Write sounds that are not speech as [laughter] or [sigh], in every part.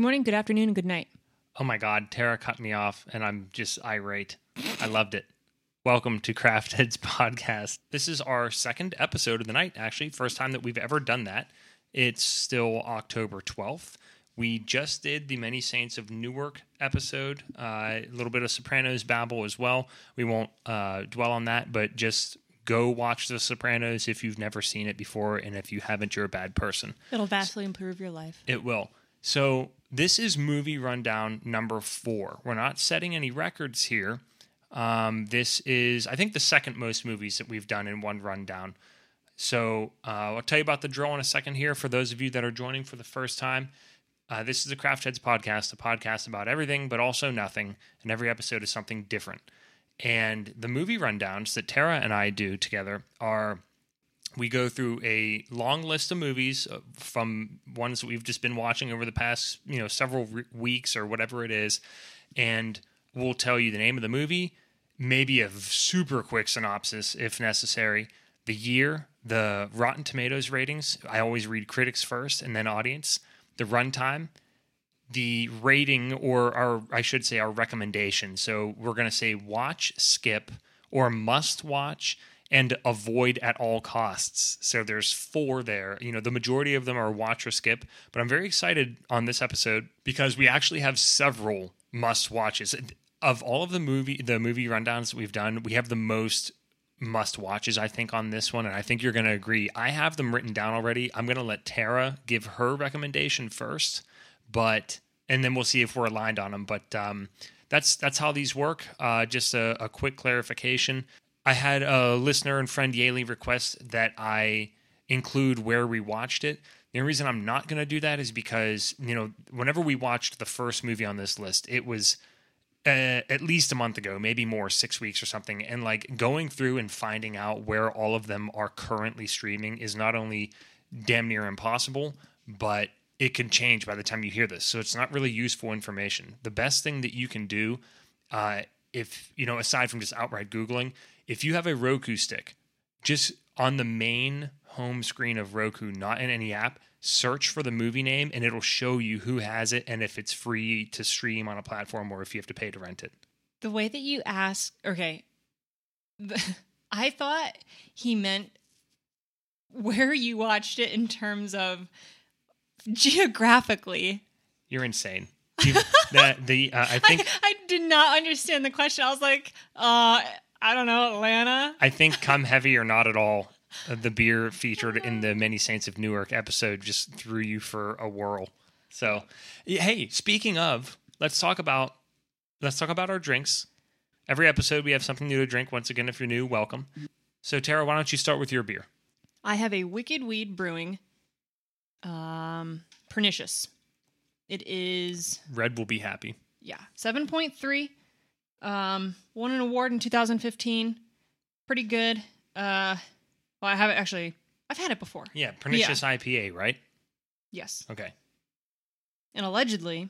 Good morning, good afternoon, and good night. Oh my God, Tara cut me off, and I'm just irate. I loved it. Welcome to Craft Heads Podcast. This is our second episode of the night, actually. First time that we've ever done that. It's still October 12th. We just did the Many Saints of Newark episode, uh, a little bit of Sopranos babble as well. We won't uh, dwell on that, but just go watch The Sopranos if you've never seen it before, and if you haven't, you're a bad person. It'll vastly improve your life. It will. So this is movie rundown number four. We're not setting any records here. Um, this is, I think, the second most movies that we've done in one rundown. So uh, I'll tell you about the drill in a second here. For those of you that are joining for the first time, uh, this is the Craft Heads podcast, a podcast about everything but also nothing, and every episode is something different. And the movie rundowns that Tara and I do together are we go through a long list of movies uh, from ones that we've just been watching over the past you know several re- weeks or whatever it is and we'll tell you the name of the movie maybe a super quick synopsis if necessary. The year the rotten tomatoes ratings i always read critics first and then audience. The runtime the rating or our i should say our recommendation. So we're going to say watch skip or must watch and avoid at all costs. So there's four there. You know, the majority of them are watch or skip, but I'm very excited on this episode because we actually have several must watches. Of all of the movie the movie rundowns that we've done, we have the most must watches I think on this one and I think you're going to agree. I have them written down already. I'm going to let Tara give her recommendation first, but and then we'll see if we're aligned on them, but um that's that's how these work. Uh, just a, a quick clarification. I had a listener and friend Yaley request that I include where we watched it. The only reason I'm not going to do that is because, you know, whenever we watched the first movie on this list, it was uh, at least a month ago, maybe more, six weeks or something. And like going through and finding out where all of them are currently streaming is not only damn near impossible, but it can change by the time you hear this. So it's not really useful information. The best thing that you can do, uh, if, you know, aside from just outright Googling, if you have a Roku stick, just on the main home screen of Roku, not in any app, search for the movie name and it'll show you who has it and if it's free to stream on a platform or if you have to pay to rent it. The way that you ask, okay, [laughs] I thought he meant where you watched it in terms of geographically. You're insane. The, the uh, I [laughs] think I, I did not understand the question. I was like, uh, I don't know, Atlanta. I think [laughs] "Come Heavy or Not at All," uh, the beer featured in the Many Saints of Newark episode, just threw you for a whirl. So, hey, speaking of, let's talk about let's talk about our drinks. Every episode, we have something new to drink. Once again, if you're new, welcome. So, Tara, why don't you start with your beer? I have a Wicked Weed Brewing, um, pernicious. It is Red will be happy. yeah seven point three. Um, won an award in 2015. Pretty good. Uh, well, I have it actually. I've had it before. Yeah, pernicious IPA, right? Yes, Okay. and allegedly,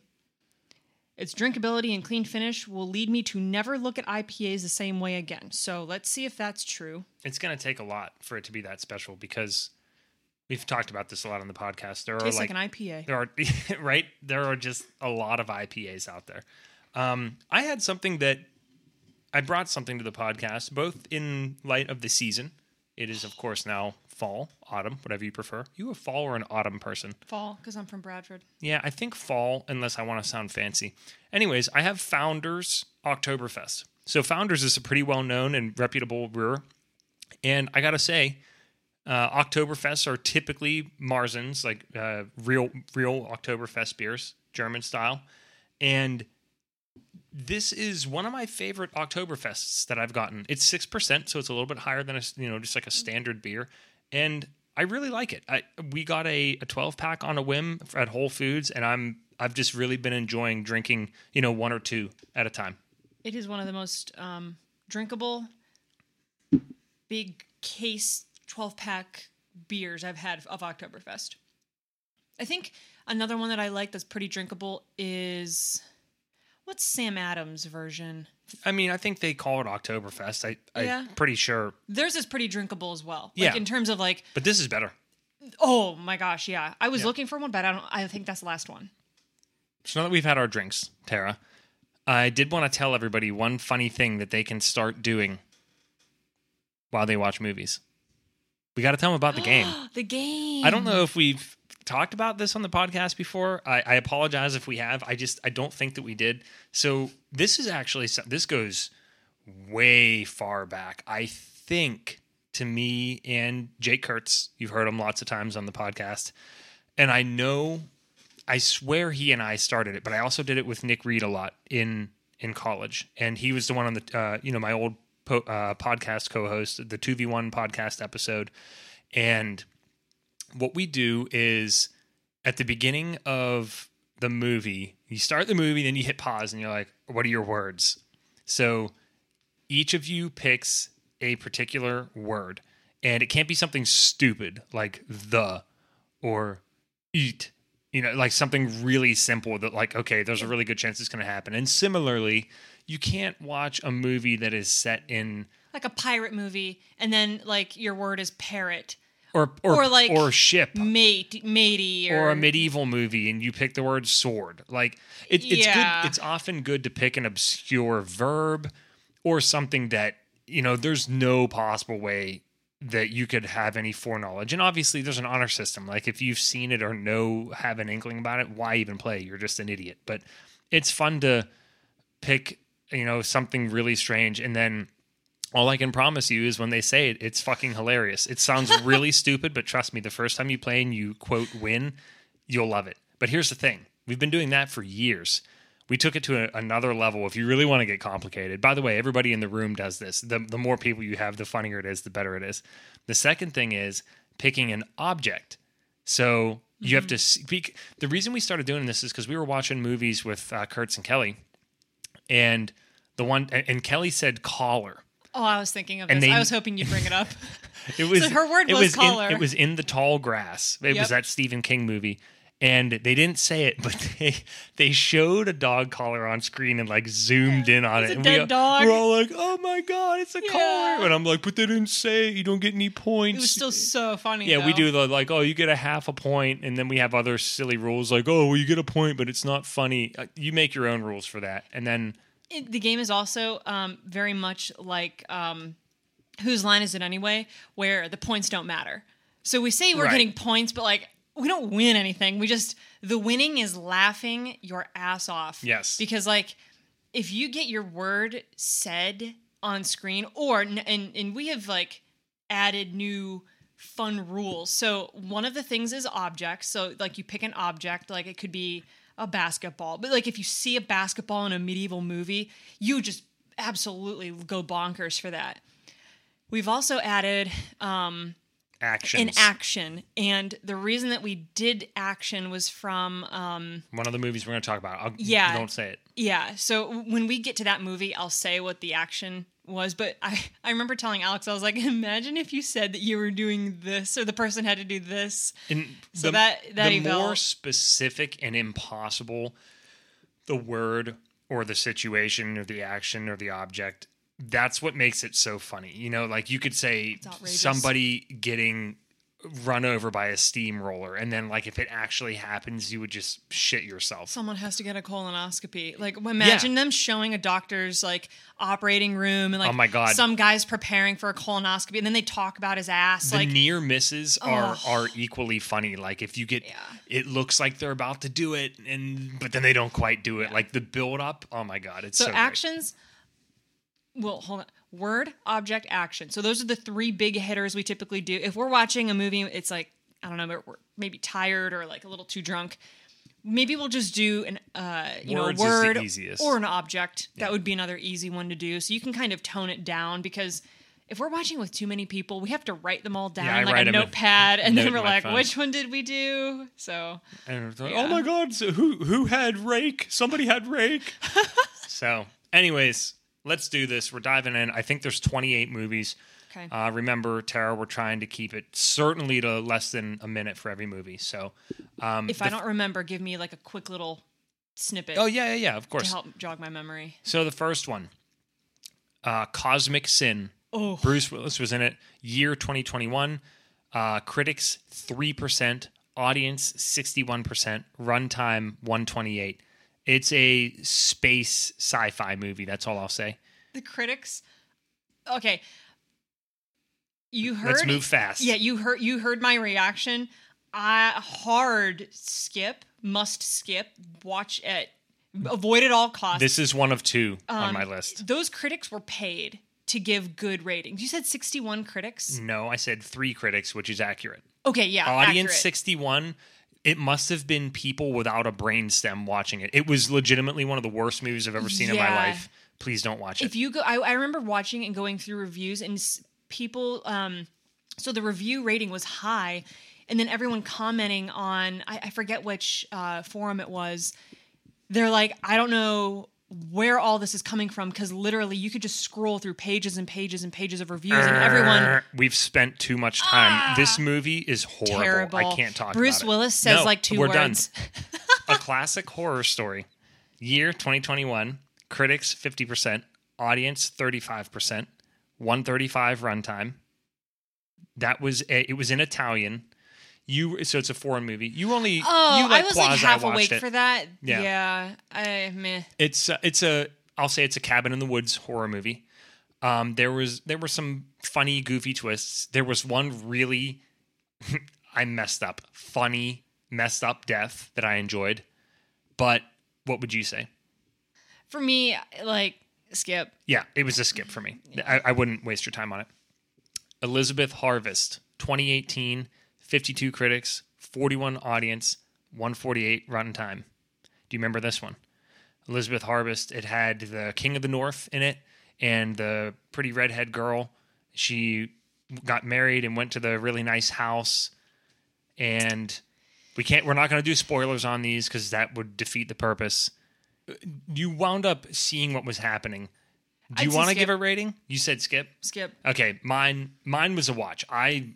its drinkability and clean finish will lead me to never look at IPAs the same way again. So let's see if that's true. It's going to take a lot for it to be that special because we've talked about this a lot on the podcast. There are like, like, an IPA. there are [laughs] right there are just a lot of IPAs out there. Um, I had something that I brought something to the podcast, both in light of the season. It is, of course, now fall, autumn, whatever you prefer. You a fall or an autumn person? Fall, because I'm from Bradford. Yeah, I think fall, unless I want to sound fancy. Anyways, I have Founders Oktoberfest. So Founders is a pretty well known and reputable brewer, and I gotta say, uh, Oktoberfests are typically Marzens, like uh, real real Oktoberfest beers, German style, and this is one of my favorite Oktoberfests that I've gotten. It's six percent, so it's a little bit higher than a you know just like a standard beer, and I really like it. I we got a, a twelve pack on a whim at Whole Foods, and I'm I've just really been enjoying drinking you know one or two at a time. It is one of the most um, drinkable, big case 12 pack beers I've had of Oktoberfest. I think another one that I like that's pretty drinkable is what's Sam Adams' version? I mean, I think they call it Oktoberfest. I, I'm Yeah. pretty sure, Theirs is pretty drinkable as well. Like Yeah. in terms of like, but this is better. oh my gosh, yeah. I was looking for one, but I don't. I think that's the last one. So now that we've had our drinks, Tara, I did want to tell everybody one funny thing that they can start doing while they watch movies. We got to tell them about the game. [gasps] the game. I don't know if we've talked about this on the podcast before. I, I apologize if we have. I just I don't think that we did. So this is actually this goes way far back. I think to me and Jake Kurtz. You've heard him lots of times on the podcast, and I know. I swear he and I started it, but I also did it with Nick Reed a lot in in college, and he was the one on the uh, you know my old po- uh, podcast co-host, the two v one podcast episode, and what we do is at the beginning of the movie, you start the movie, then you hit pause and you're like, what are your words? So each of you picks a particular word, and it can't be something stupid like the or eat. You know, like something really simple that, like, okay, there's a really good chance it's going to happen. And similarly, you can't watch a movie that is set in like a pirate movie, and then like your word is parrot, or or, Or, like, or ship mate, matey, or, or a medieval movie and you pick the word sword. Like it, it's Yeah. good. It's often good to pick an obscure verb or something that you know. There's no possible way that you could have any foreknowledge. And obviously, there's an honor system. Like if you've seen it or know have an inkling about it, why even play? You're just an idiot. But it's fun to pick you know something really strange and then all I can promise you is when they say it, it's fucking hilarious. It sounds really [laughs] stupid, but trust me, the first time you play and you quote win, you'll love it. But here's the thing we've been doing that for years. We took it to a, another level if you really want to get complicated. By the way, everybody in the room does this. The, the more people you have, the funnier it is, the better it is. The second thing is picking an object. So you have to speak. The reason we started doing this is because we were watching movies with uh, Kurtz and Kelly, and the one and, and Kelly said collar. Oh, I was thinking of And this. they- I was hoping you'd bring it up. [laughs] It was her word it was in- collar. it was in the tall grass. It Yep. was that Stephen King movie. And they didn't say it, [laughs] but they they showed a dog collar on screen and like zoomed in on It's it. a and we, dog. We're all like, "Oh my god, it's a Yeah. collar!" And I'm like, "But they didn't say it. You don't get any points." It was still so funny. yeah, we do the like, "Oh, you get a half a point," and then we have other silly rules like, "Oh, well, you get a point, but it's not funny." Uh, You make your own rules for that, and then It- the game is also um, very much like um, whose line is it anyway, where the points don't matter. So we say we're Right. getting points, but like we don't win anything. We just the winning is laughing your ass off. Yes. because like if you get your word said on screen, or and and we have like added new fun rules. So one of the things is objects. So like you pick an object, like it could be a basketball. But like if you see a basketball in a medieval movie, you just absolutely go bonkers for that. We've also added um, actions. an action, and the reason that we did action was from um, One of the movies we're going to talk about. I'll, Yeah. don't say it. yeah. So when we get to that movie, I'll say what the action was. But I [laughs] I remember telling Alex, I was like, [laughs] imagine if you said that you were doing this, or the person had to do this. And So that- that the eval- more specific and impossible the word or the situation or the action or the object, that's what makes it so funny. You know, like you could say somebody getting run over by a steamroller, and then like if it actually happens, you would just shit yourself. Someone has to get a colonoscopy. Like imagine them showing a doctor's like operating room and like Oh my God. some guy's preparing for a colonoscopy and then they talk about his ass. the like near misses are Oh. are equally funny. Like if you get, Yeah. it looks like they're about to do it, and but then they don't quite do it. Like the build up. Oh my god, it's So, so, great. actions. Well, hold on. Word, object, action. So those are the three big hitters we typically do. If we're watching a movie, it's like I don't know, we're- we're maybe tired or like a little too drunk. Maybe we'll just do an uh, you Words know, a word or an object. That would be another easy one to do. So you can kind of tone it down because if we're watching with too many people, we have to write them all down I like a a notepad, and note then we're like, phone. which one did we do? So like, Yeah. oh my god, so who who had rake? Somebody had rake. [laughs] so, anyways, let's do this. We're diving in. I think there's 28 movies. okay, Uh, remember, Tara, we're trying to keep it certainly to less than a minute for every movie. So, um, if I don't remember, give me like a quick little snippet oh yeah, yeah, yeah, of course, to help jog my memory. So the first one, uh, Cosmic Sin. Oh, Bruce Willis was in it. Year 2021. Uh, critics three percent. Audience sixty one percent. Runtime one twenty eight. It's a space sci-fi movie. That's all I'll say. The critics. Okay. You heard. Let's move fast. Yeah, you heard. You heard my reaction. I hard skip. Must skip. Watch it. Avoid at all costs. This is one of two on Um, my list. Those critics were paid to give good ratings. You said sixty-one critics. No, I said three critics, which is accurate. Okay, yeah. Audience accurate. 61. It must have been people without a brainstem watching it. It was legitimately one of the worst movies I've ever seen in my life. Please don't watch it. if you go I, I remember watching and going through reviews and s- people um so the review rating was high and then everyone commenting on i, I forget which uh, forum it was they're like i don't know where all this is coming from because literally you could just scroll through pages and pages and pages of reviews and everyone uh, We've spent too much time. Ah. this movie is horrible. terrible I can't talk bruce about it. willis says No, like 2 we're words done. a classic horror story. Year 2021. Critics 50%. Audience 35%. 135 runtime. That was a, it was in Italian. You so it's a foreign movie. You only oh you like i was like half awake it. for that Yeah. yeah, i meh. It's uh, it's a I'll say it's a cabin in the woods horror movie. Um, there was there were some funny goofy twists. There was one really [laughs] I messed up, funny messed up death that I enjoyed. But what would you say? for me like skip Yeah, it was a skip for me. I, I wouldn't waste your time on it. Elizabeth Harvest, 2018, 52 critics, 41 audience, 148 runtime. Do you remember this one? Elizabeth Harvest, it had the King of the North in it and the pretty redhead girl. She got married and went to the really nice house. And we can't, we're not going to do spoilers on these because that would defeat the purpose. You wound up seeing what was happening. Do you want to give a rating? You said skip. skip Okay, mine mine was a watch. I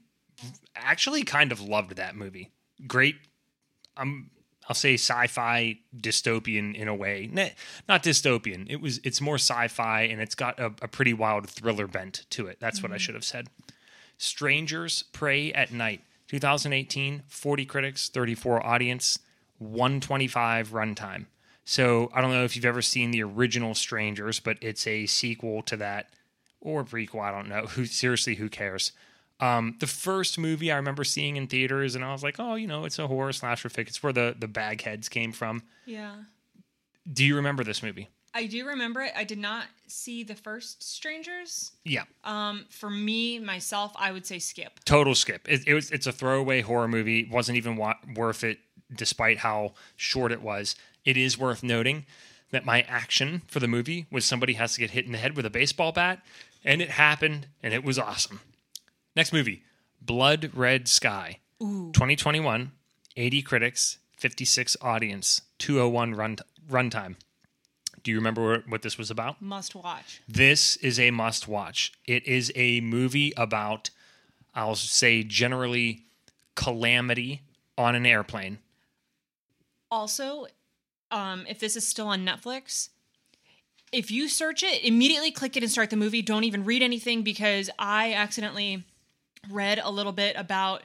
actually kind of loved that movie. Great. Um, I'll say sci-fi dystopian in a way. Nah, Not dystopian. It was. It's more sci-fi, and it's got a, a pretty wild thriller bent to it. That's what I should have said. Strangers Prey at Night, 2018, 40 critics, 34 audience, 125 runtime. So I don't know if you've ever seen the original Strangers, but it's a sequel to that or prequel. I don't know. Who seriously? Who cares? Um, the first movie I remember seeing in theaters, and I was like, oh, you know, it's a horror slasher fic. It's where the the bagheads came from. yeah Do you remember this movie? I do remember it. I did not see the first Strangers. Yeah, Um, for me myself, I would say skip. total skip. It, it was. It's a throwaway horror movie. wasn't even wa- worth it, despite how short it was. It is worth noting that my action for the movie was somebody has to get hit in the head with a baseball bat, and it happened, and it was awesome. Next movie, Blood Red Sky, 2021, 80 critics, 56 audience, 201 run runtime. Do you remember what- what this was about? Must watch. This is a must watch. It is a movie about, I'll say, generally calamity on an airplane. Also, um, if this is still on Netflix, if you search it, immediately click it and start the movie. Don't even read anything because I accidentally read a little bit about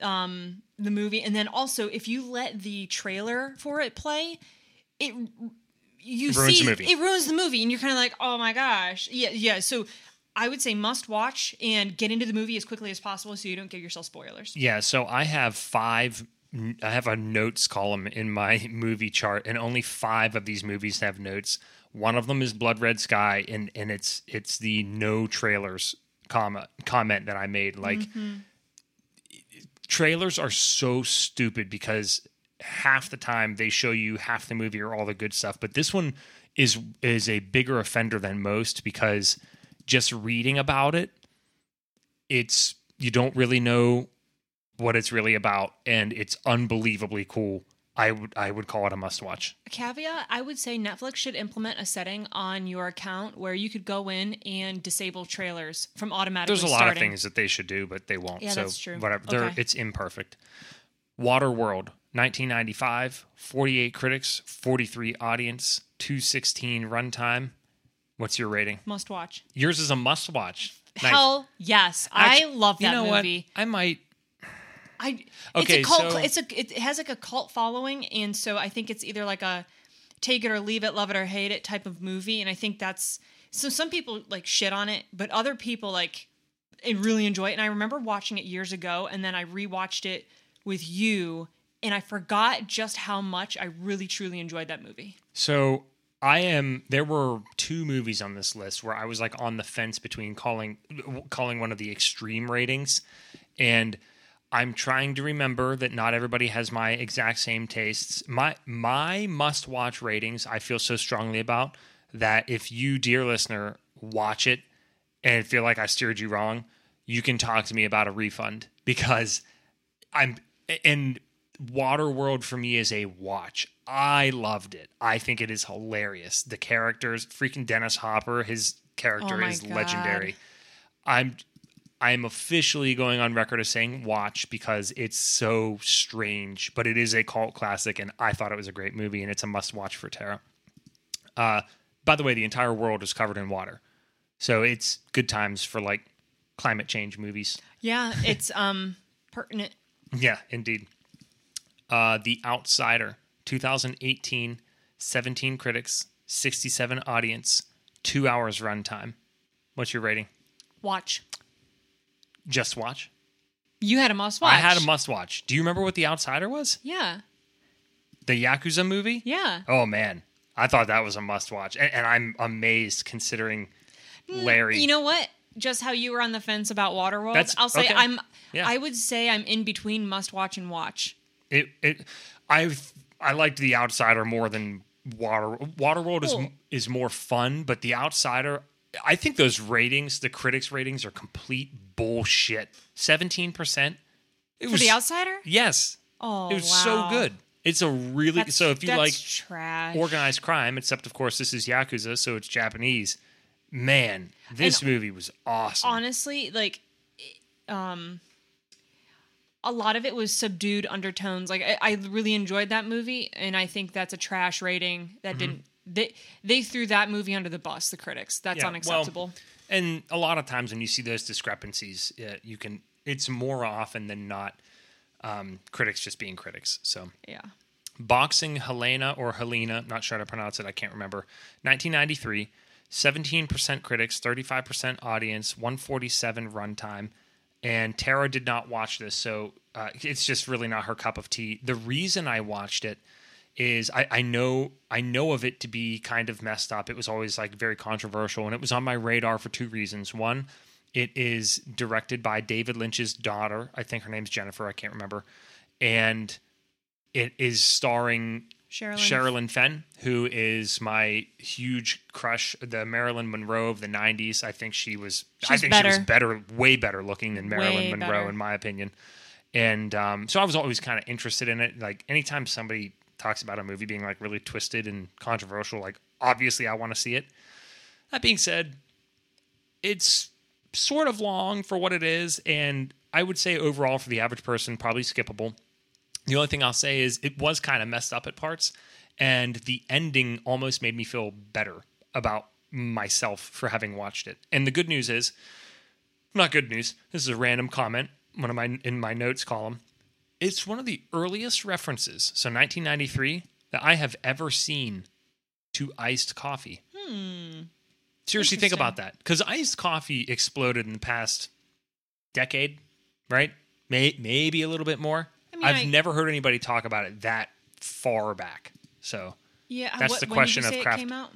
um, the movie, and then also if you let the trailer for it play, it you It ruins see the movie. it ruins the movie, and you're kind of like, oh my gosh, yeah, yeah. So I would say must watch and get into the movie as quickly as possible so you don't give yourself spoilers. Yeah, so I have five. I have a notes column in my [laughs] movie chart, and only five of these movies have notes. One of them is Blood Red Sky, and and it's it's the no trailers comment comment that I made. Like mm-hmm. trailers are so stupid because half the time they show you half the movie or all the good stuff, but this one is is a bigger offender than most because just reading about it, it's you don't really know what it's really about, and it's unbelievably cool. I would I would call it a must watch. A caveat I would say Netflix should implement a setting on your account where you could go in and disable trailers from automatically There's a lot starting. of things that they should do, but they won't. Yeah, so that's true. whatever. They're, Okay. It's imperfect. Waterworld, 1995, 48 critics, 43 audience, 216 runtime. What's your rating? Must watch. Yours is a must watch. Nice. Hell yes. Actu- I love that you know movie. What? I might. I Okay, it's a cult so- it's a it has like a cult following and so I think it's either like a take it or leave it, love it or hate it type of movie. And I think that's so some people like shit on it, but other people like and really enjoy it. And I remember watching it years ago and then I rewatched it with you and I forgot just how much I really truly enjoyed that movie. So I am. There were two movies on this list where I was like on the fence between calling calling one of the extreme ratings, and I'm trying to remember that not everybody has my exact same tastes. My my must watch ratings I feel so strongly about that if you, dear listener, watch it and feel like I steered you wrong, you can talk to me about a refund because I'm and Waterworld for me is a watch. I loved it. I think it is hilarious. The characters, freaking Dennis Hopper, his character Oh is God. legendary. I'm I'm officially going on record as saying watch because it's so strange, but it is a cult classic and I thought it was a great movie and it's a must watch for Tara. Uh by the way, the entire world is covered in water. So it's good times for like climate change movies. Yeah, it's um pertinent. [laughs] Yeah, indeed. Uh, the Outsider, 2018, 17 critics, 67 audience, two hours runtime. What's your rating? Watch. Just watch. You had a must watch. I had a must watch. Do you remember what The Outsider was? Yeah. The Yakuza movie? Yeah. Oh man, I thought that was a must watch, and, and I'm amazed considering mm, Larry. You know what? Just how you were on the fence about Waterworld. That's- I'll say okay. I'm Yeah. I would say I'm in between must watch and watch. it it I I liked The Outsider more than Water Waterworld is is more fun, but The Outsider I think those ratings, the critics ratings are complete bullshit. 17%. It For was the outsider? Yes. Oh It was wow. so good. It's a really That's- so if you that's like trash. organized crime, except of course this is Yakuza, so it's Japanese. Man, this movie was awesome. honestly, like, um, a lot of it was subdued undertones. Like, I, I really enjoyed that movie, and I think that's a trash rating Mm-hmm. that didn't. They they threw that movie under the bus. The critics. That's Yeah, well, unacceptable. And a lot of times when you see those discrepancies, uh, you can. It's more often than not um, critics just being critics. So yeah. boxing Helena or Helena, not sure how to pronounce it. I can't remember. 1993, 17% critics, 35% audience, 147 runtime. And Tara did not watch this, so uh, it's just really not her cup of tea. The reason I watched it is I, I know I know of it to be kind of messed up. It was always like very controversial, and it was on my radar for two reasons. One, it is directed by David Lynch's daughter. I think her name's Jennifer. I can't remember, and it is starring Sherilyn. Sherilyn Fenn, who is my huge crush, the Marilyn Monroe of the '90s. I think she was. I She's think she was better. better, way better looking than Marilyn Way Monroe, better. in my opinion. And um, so I was always kind of interested in it. Like anytime somebody talks about a movie being like really twisted and controversial, like obviously I want to see it. That being said, it's sort of long for what it is, and I would say overall for the average person, probably skippable. The only thing I'll say is it was kind of messed up at parts, and the ending almost made me feel better about myself for having watched it. And the good news is, not good news. This is a random comment, one of my in my notes column. It's one of the earliest references, so 1993, that I have ever seen to iced coffee. Hmm. Seriously, think about that. Because iced coffee exploded in the past decade, right? May, maybe a little bit more. I mean, I've I- never heard anybody talk about it that far back. So, Yeah. That's what, the question of you say craft- It came out?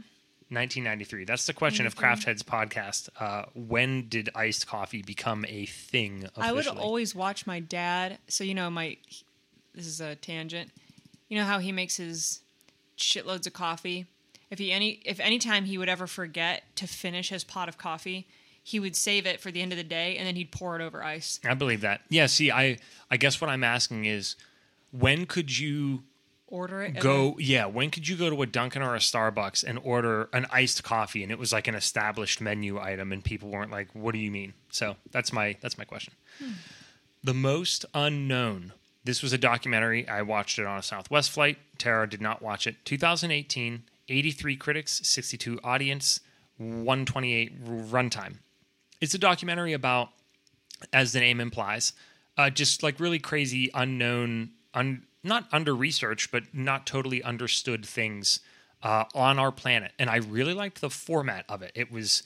1993. That's the question of Craft Heads podcast. Uh, when did iced coffee become a thing? Officially? I would always watch my dad. So you know, my this is a tangent. You know how he makes his shitloads of coffee. If he any if any time he would ever forget to finish his pot of coffee, he would save it for the end of the day and then he'd pour it over ice. I believe that. Yeah. See, I I guess what I'm asking is, when could you Order it. go? Yeah. When could you go to a Dunkin' or a Starbucks and order an iced coffee and it was like an established menu item and people weren't like, "What do you mean?" So that's my that's my question. The most unknown. This was a documentary. I watched it on a Southwest flight. Tara did not watch it. 2018, 83 critics, 62 audience, 128 runtime. It's a documentary about, as the name implies, uh, just like really crazy, unknown, un, not under researched, but not totally understood things uh, on our planet, and I really liked the format of it. It was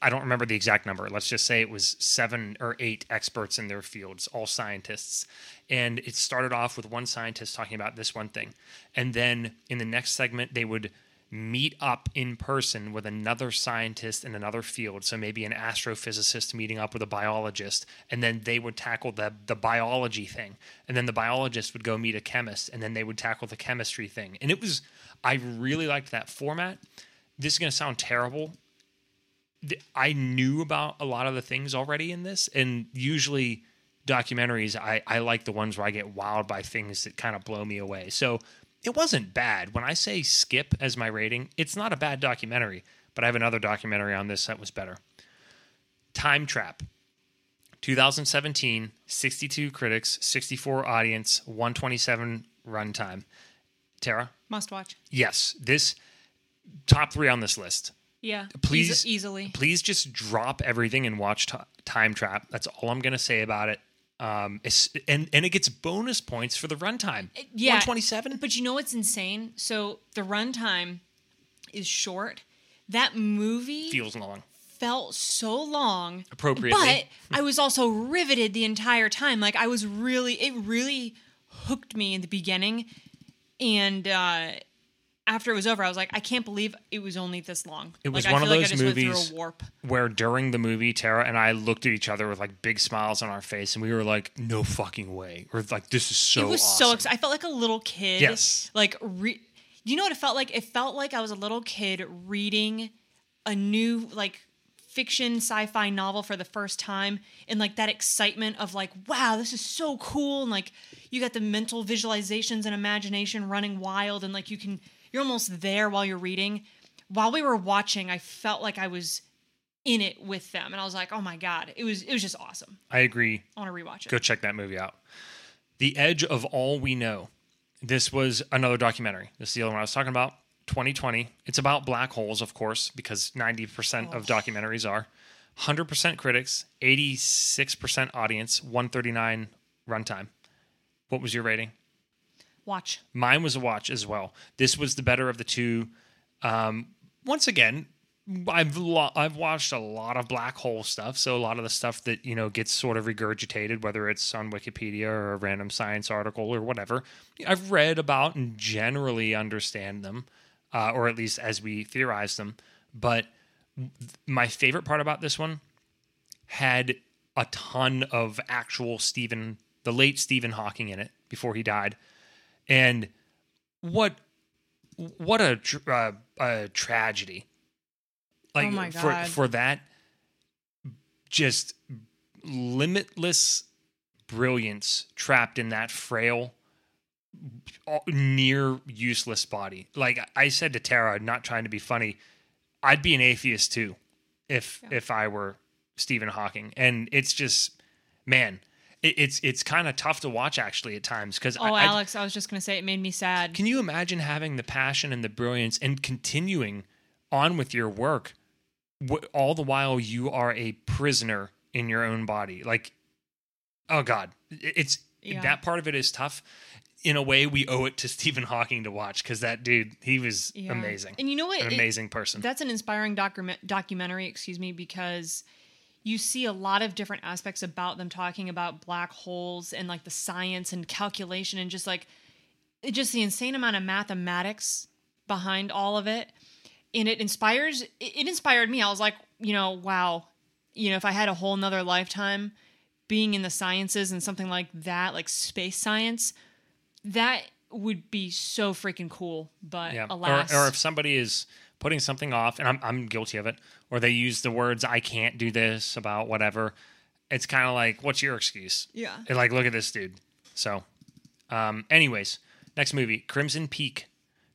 I don't remember the exact number. Let's just say it was seven or eight experts in their fields, all scientists. And it started off with one scientist talking about this one thing. And then in the next segment, they would meet up in person with another scientist in another field. So maybe an astrophysicist meeting up with a biologist. And then they would tackle the, the biology thing. And then the biologist would go meet a chemist. And then they would tackle the chemistry thing. And it was, I really liked that format. This is going to sound terrible I knew about a lot of the things already in this, and usually documentaries, I, I like the ones where I get wowed by things that kind of blow me away. So it wasn't bad. When I say skip as my rating, it's not a bad documentary, but I have another documentary on this that was better. Time Trap, 2017, 62 critics, 64 audience, 127 runtime. Tara? Must watch. Yes. This top three on this list. Yeah. Please, easily. Please just drop everything and watch t- Time Trap. That's all I'm going to say about it. Um, and and it gets bonus points for the runtime. Yeah, 127. But you know what's insane? So the runtime is short. That movie feels long. Felt so long, appropriately. But I was also riveted the entire time. Like I was really, it really hooked me in the beginning, and uh, after it was over, I was like, I can't believe it was only this long. It was like, one of those like movies where during the movie, Tara and I looked at each other with like big smiles on our face, and we were like, "No fucking way!" We're like, "This is so." It was awesome. so. excited. I felt like a little kid. Yes. Like, re- you know what it felt like? It felt like I was a little kid reading a new like fiction sci-fi novel for the first time and like that excitement of like wow this is so cool and like you got the mental visualizations and imagination running wild and like you can you're almost there while you're reading. While we were watching, I felt like I was in it with them, and I was like, "Oh my god, it was it was just awesome." I agree. I want to rewatch it. Go check that movie out. The Edge of All We Know. This was another documentary. This is the other one I was talking about. 2020. It's about black holes, of course, because 90% oh. of documentaries are. 100% critics, 86% audience, 139 runtime. What was your rating? Watch. Mine was a watch as well. This was the better of the two. Um, once again, I've lo- I've watched a lot of black hole stuff, so a lot of the stuff that you know gets sort of regurgitated, whether it's on Wikipedia or a random science article or whatever. I've read about and generally understand them, uh, or at least as we theorize them. But my favorite part about this one had a ton of actual Stephen, the late Stephen Hawking, in it before he died and what what a uh, a tragedy like oh my God. for for that just limitless brilliance trapped in that frail near useless body like i said to tara not trying to be funny i'd be an atheist too if yeah. if i were stephen hawking and it's just man it, it's it's kind of tough to watch actually at times because oh I, alex I, I was just gonna say it made me sad. Can you imagine having the passion and the brilliance and continuing on with your work all the while you are a prisoner in your own body? Like oh god. It's yeah. that part of it is tough. In a way we owe it to Stephen Hawking to watch because that dude he was yeah. amazing. And you know what? An amazing person. that's an inspiring document documentary excuse me because you see a lot of different aspects about them talking about black holes and like the science and calculation and just like just the insane amount of mathematics behind all of it. And it inspires it inspired me. I was like you know wow you know if i had a whole nother lifetime being in the sciences and something like that like space science that would be so freaking cool but yeah. alas or, or if somebody is putting something off, and I'm, I'm guilty of it, or they use the words, I can't do this about whatever. It's kind of like, what's your excuse? Yeah. And like, look at this dude. So, um, anyways, next movie Crimson Peak,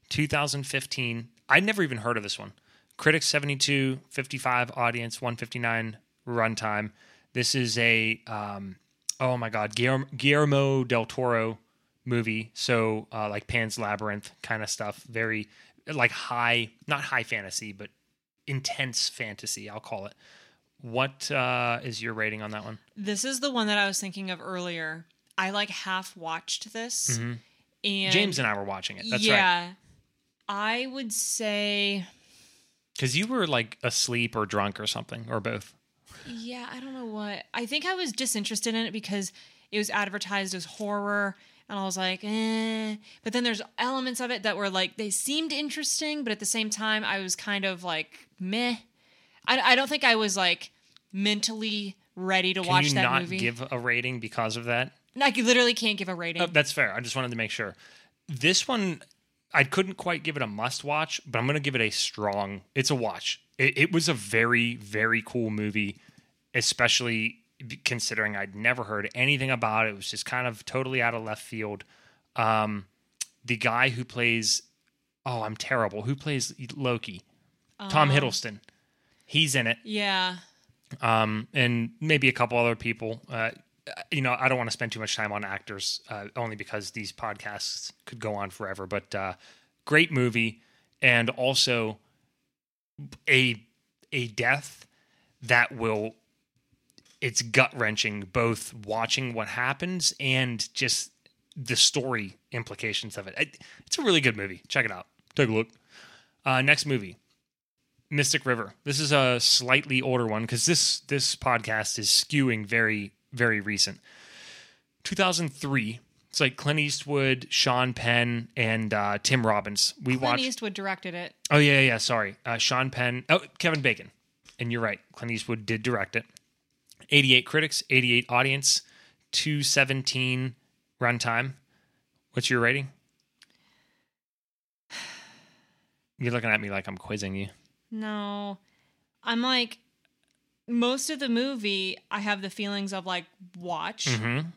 2015. I'd never even heard of this one. Critics 72, 55 audience, 159 runtime. This is a, um, oh my God, Guillermo, del Toro movie. So, uh, like Pan's Labyrinth kind of stuff. Very like high, not high fantasy, but intense fantasy. I'll call it. What uh, is your rating on that one? This is the one that I was thinking of earlier. I like half watched this, mm-hmm. and James and I were watching it. That's right. yeah, right. I would say, Because you were like asleep or drunk or something, or both. yeah, I don't know what. I think I was disinterested in it because it was advertised as horror. And I was like, eh. But then there's elements of it that were like, they seemed interesting, but at the same time, I was kind of like, meh. I, I don't think I was like mentally ready to Can watch you that not movie. give a rating because of that? you literally can't give a rating. Oh, that's fair. I just wanted to make sure. This one, I couldn't quite give it a must watch, but I'm going to give it a strong. It's a watch. It, it was a very, very cool movie, especially considering I'd never heard anything about it. It was just kind of totally out of left field. Um, the guy who plays, oh, I'm terrible. Who plays Loki? Tom Hiddleston. He's in it yeah. um, and maybe a couple other people. Uh, you know, I don't want to spend too much time on actors, uh, only because these podcasts could go on forever. But uh, great movie, and also a a death that will it's gut wrenching. Both watching what happens and just the story implications of it. it. It's a really good movie. Check it out. Take a look. Uh, next movie. Mystic River. This is a slightly older one because this this podcast is skewing very very recent. 2003. It's like Clint Eastwood, Sean Penn, and uh, Tim Robbins. We Clint watched. Eastwood directed it. Oh yeah, yeah. Sorry, uh, Sean Penn. Oh, Kevin Bacon. And you're right. Clint Eastwood did direct it. 88 critics, 88 audience, 217 runtime. What's your rating? You're looking at me like I'm quizzing you. No. I'm like most of the movie I have the feelings of like watch. Mm-hmm.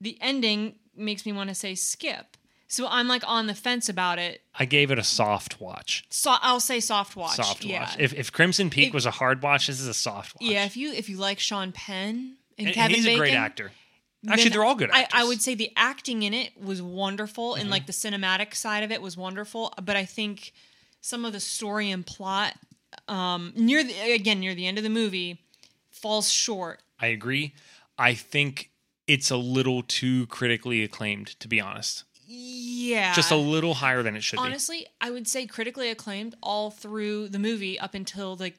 The ending makes me want to say skip. So I'm like on the fence about it. I gave it a soft watch. So I'll say soft watch. Soft yeah. watch. If, if Crimson Peak If- was a hard watch, this is a soft watch. yeah, if you if you like Sean Penn and, and, Kevin and he's Bacon, a great actor. Actually, they're all good I, actors. I would say the acting in it was wonderful and Mm-hmm. like the cinematic side of it was wonderful, but I think some of the story and plot um near the again near the end of the movie falls short. I agree. I think it's a little too critically acclaimed, to be honest. Yeah. Just a little higher than it should be. honestly, I would say critically acclaimed all through the movie up until like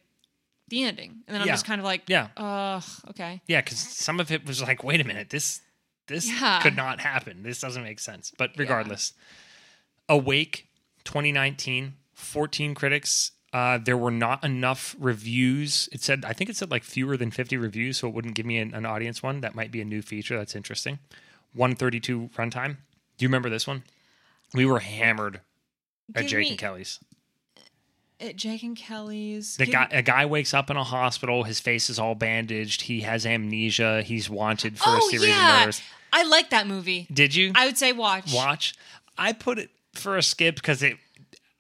the ending. And then I'm Yeah. just kind of like. Yeah, uh, okay. yeah, because some of it was like, wait a minute, this this Yeah. could not happen. This doesn't make sense. But regardless, Awake, 2019, 14 critics. Uh, there were not enough reviews. It said, I think it said like fewer than 50 reviews, so it wouldn't give me an, an audience one. That might be a new feature. That's interesting. 132 runtime. Do you remember this one? We were hammered at Jake and Kelly's. Uh, at Jake and Kelly's. The guy, a guy wakes up in a hospital. His face is all bandaged. He has amnesia. He's wanted for a Oh series of yeah, murders. I like that movie. Did you I would say watch. watch? I put it for a skip because it.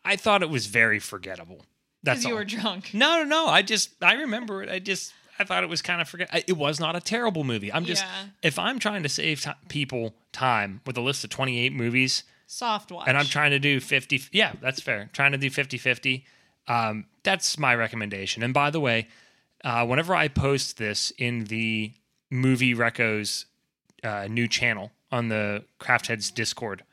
I thought it was very forgettable. That's because you all. were drunk. No, no, no. I just I remember it. I just I thought it was kind of forget. It was not a terrible movie. I'm just Yeah. if I'm trying to save ti people time with a list of 28 movies Soft watch. and I'm trying to do 50 yeah, that's fair. Trying to do 50-50. Um, that's my recommendation. And by the way, uh, whenever I post this in the movie recos uh, new channel on the Craft Heads Discord,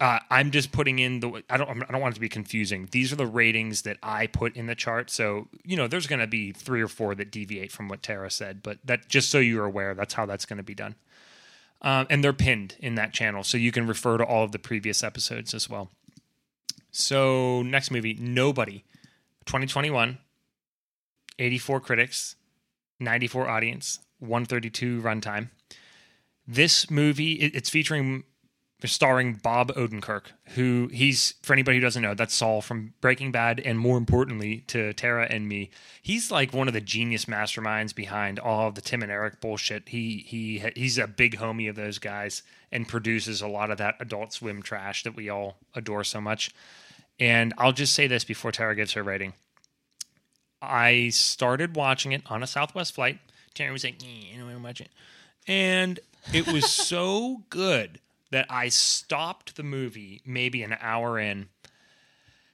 uh, I'm just putting in the. I don't. I don't want it to be confusing. These are the ratings that I put in the chart. So you know, there's going to be three or four that deviate from what Tara said, but that just so you're aware, that's how that's going to be done. Um, and they're pinned in that channel, so you can refer to all of the previous episodes as well. So next movie, Nobody, 2021, 84 critics, 94 audience, 132 runtime. This movie, it's featuring starring Bob Odenkirk, who he's for anybody who doesn't know, that's Saul from Breaking Bad, and more importantly to Tara and me, he's like one of the genius masterminds behind all of the Tim and Eric bullshit. He he he's a big homie of those guys and produces a lot of that Adult Swim trash that we all adore so much. And I'll just say this before Tara gives her rating. I started watching it on a Southwest flight. Tara was like, "Yeah, I don't want to watch it," and it was [laughs] so good that I stopped the movie maybe an hour in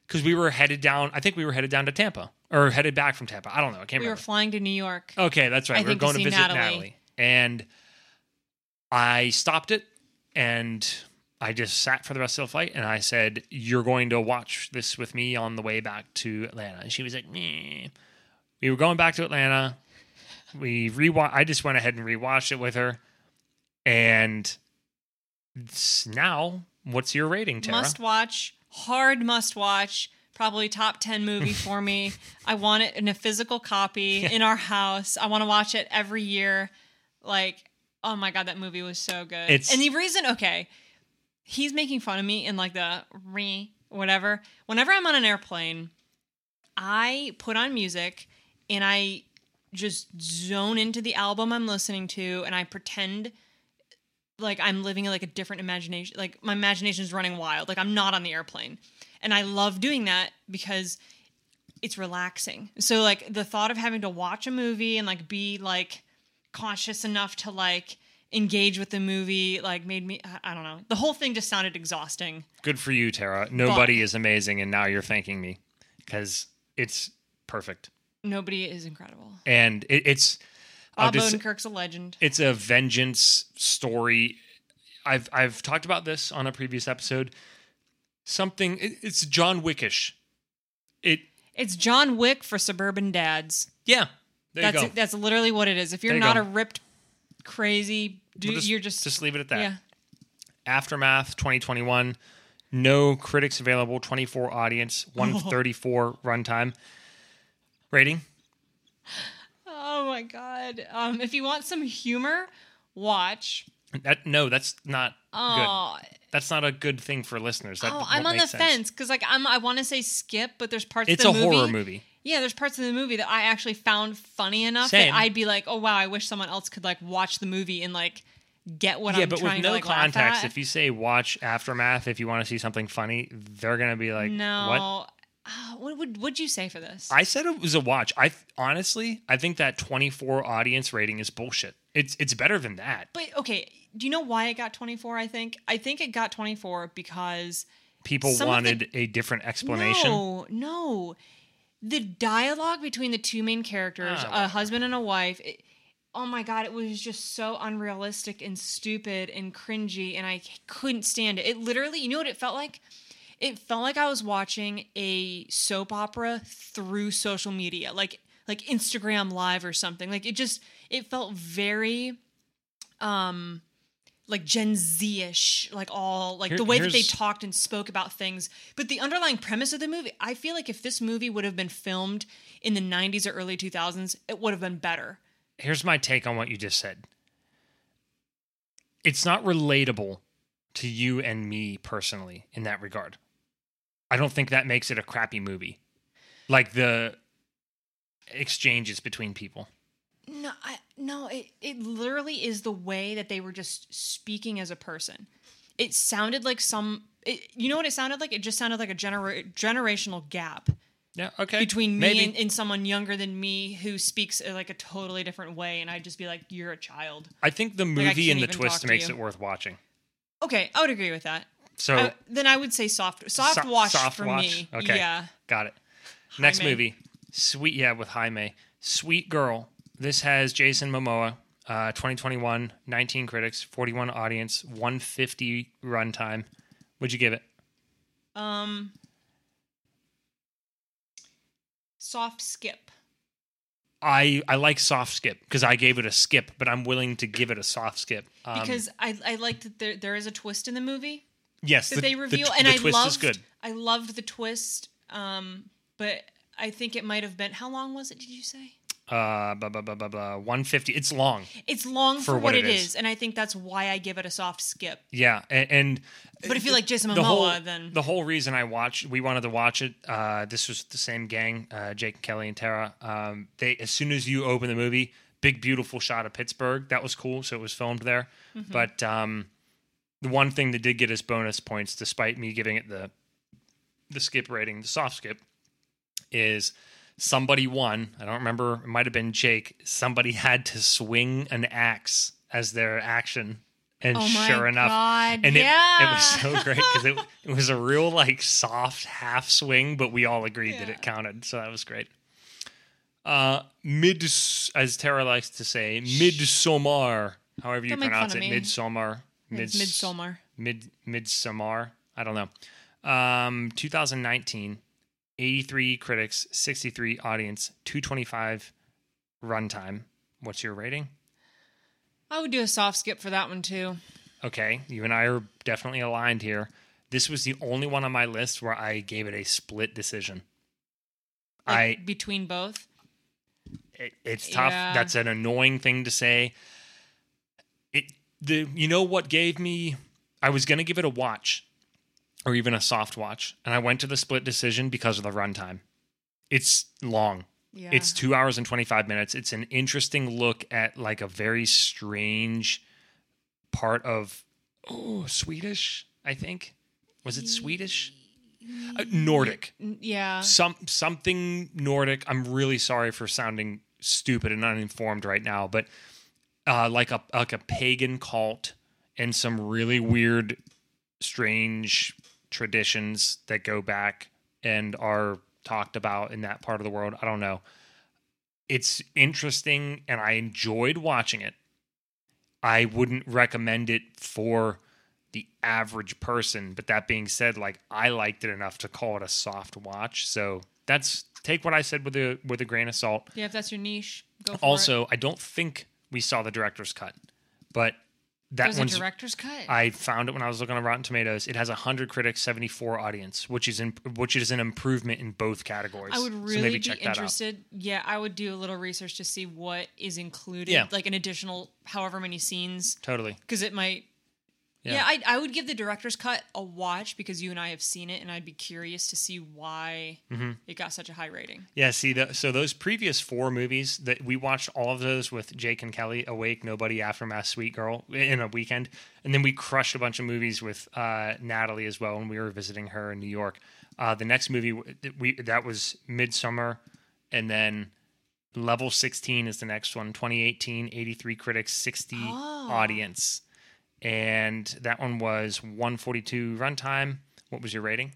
because we were headed down. I think we were headed down to Tampa or headed back from Tampa. I don't know. I can't we were flying to New York. Okay, that's right. I we were to going to see visit Natalie. Natalie. And I stopped it and I just sat for the rest of the flight and I said, You're going to watch this with me on the way back to Atlanta. And she was like, Meh. We were going back to Atlanta. We rewatch. I just went ahead and rewatched it with her. And now, what's your rating, Tara? Must watch, hard must watch. Probably top 10 movie [laughs] for me. I want it in a physical copy [laughs] in our house. I want to watch it every year. Like, oh my God, that movie was so good. It's- and the reason, okay, he's making fun of me in like the re whatever. Whenever I'm on an airplane, I put on music and I just zone into the album I'm listening to and I pretend like I'm living in like a different imagination. Like my imagination is running wild. Like I'm not on the airplane. And I love doing that because it's relaxing. So like the thought of having to watch a movie and like be like conscious enough to like engage with the movie like made me I- don't know. The whole thing just sounded exhausting. Good for you, Tara. Nobody is amazing, and now you're thanking me because it's perfect. Nobody is incredible. And it, it's. Bob just- Odenkirk's a legend. it's a vengeance story. I've I've talked about this on a previous episode. Something it, it's John Wickish. It It's John Wick for suburban dads. yeah. There that's you go. that's literally what it is. If you're you not go. a ripped crazy dude, We'll just, you're just, just leave it at that. yeah. Aftermath 2021. No critics available. 24 audience. 134 [laughs] runtime. Rating. [gasps] [gasps] Oh my god. Um, if you want some humor, watch. That no, that's not good. Oh, That's not a good thing for listeners. That oh I'm on the sense. fence because like I'm I want to say skip, but there's parts It's of a the movie. horror movie. Yeah, there's parts of the movie that I actually found funny enough Same. that I'd be like, oh wow, I wish someone else could like watch the movie and like get what yeah, I'm but trying with no to like context, if you say watch Aftermath if you want to see something funny, they're gonna be like, no, "What?" Ah, what would would you say for this? I said it was a watch. I honestly, I think that 24 audience rating is bullshit. It's it's better than that. but okay, do you know why it got 24? I think I think it got 24 because People Some of the- wanted a different explanation. No, no. The dialogue between the two main characters, Ah, a husband and a wife, it, oh my god, it was just so unrealistic and stupid and cringy, and I couldn't stand it. It literally, you know what it felt like? It felt like I was watching a soap opera through social media, like like Instagram Live or something. Like it just, it felt very, um, like Gen Z-ish, like all like Here- the way that they talked and spoke about things. But the underlying premise of the movie, I feel like if this movie would have been filmed in the 90s or early 2000s, it would have been better. Here's my take on what you just said. It's not relatable to you and me personally in that regard. I don't think that makes it a crappy movie. Like the exchanges between people. No, I, no, it, it literally is the way that they were just speaking as a person. It sounded like some, it, you know what it sounded like? It just sounded like a genera- generational gap Yeah, okay. between me and, and someone younger than me who speaks uh, like a totally different way. And I'd just be like, you're a child. I think the movie can't and the twist makes you. it worth watching. Okay, I would agree with that. So I- then I would say soft, soft So- watch soft for watch? me. Okay. Yeah. Got it. Next movie, Sweet. Yeah, with Jaime, Sweet Girl. This has Jason Momoa. Uh, 2021, 19 critics, 41 audience, 150 runtime. Would you give it? Um, soft skip. I I like soft skip because I gave it a skip, but I'm willing to give it a soft skip um, because I, I like that there there is a twist in the movie yes, that the, they reveal, tw- and the I loved. I loved the twist. Um, but I think it might have been how long was it? Did you say? Uh, blah, blah, blah, blah, blah, 150. It's long. It's long for, For what, what it is. is. and I think that's why I give it a soft skip. Yeah, and, and But if you like Jason the whole Momoa, then the whole reason I watched, we wanted to watch it. Uh, this was the same gang, uh, Jake, Kelly, and Tara. Um, they as soon as you open the movie, big beautiful shot of Pittsburgh. That was cool. So it was filmed there. Mm-hmm. But um, the one thing that did get us bonus points, despite me giving it the the skip rating, the soft skip, is somebody won. I don't remember. It might have been Jake. Somebody had to swing an axe as their action. And oh sure enough, god, and yeah, it, it was so great because it, [laughs] it was a real like soft half swing, but we all agreed that it counted, so that was great. Uh, mid, as Tara likes to say, mid midsummer, however you Don't pronounce it, of me. midsummer, Mid Midsummer. I don't know. Um, 2019, 83 critics, 63 audience, 225 runtime. What's your rating? I would do a soft skip for that one too. Okay, you and I are definitely aligned here. This was the only one on my list where I gave it a split decision. Like, I between both. it, it's tough. Yeah. That's an annoying thing to say. The you know what gave me I was gonna give it a watch or even a soft watch, and I went to the split decision because of the runtime. It's long. Yeah. It's two hours and twenty five minutes. It's an interesting look at like a very strange part of oh Swedish. I think was it Swedish? Uh, Nordic yeah. some something Nordic. I'm really sorry for sounding stupid and uninformed right now, but uh, like a like a pagan cult and some really weird, strange traditions that go back and are talked about in that part of the world. I don't know. It's interesting, and I enjoyed watching it. I wouldn't recommend it for the average person. But that being said, like I liked it enough to call it a soft watch. So that's take what I said with a with a grain of salt. Yeah, if that's your niche, go for it. Also, I don't think we saw the director's cut, but that There's a director's cut. I found it when I was looking on Rotten Tomatoes. It has 100 critics, 74 audience, which is in, which is an improvement in both categories. I would So really maybe be interested. Yeah, I would do a little research to see what is included, Yeah. like an additional however many scenes, Totally. because it might. Yeah. Yeah, I, I would give the director's cut a watch because you and I have seen it, and I'd be curious to see why Mm-hmm. it got such a high rating. Yeah, see, the, so those previous four movies that we watched, all of those with Jake and Kelly, Awake, Nobody, Aftermath, Sweet Girl, in a weekend, and then we crushed a bunch of movies with uh, Natalie as well when we were visiting her in New York. Uh, the next movie that we that was Midsommar, and then Level 16 is the next one. 2018, 83 critics, 60 Oh. audience, and that one was 142 runtime. What was your rating?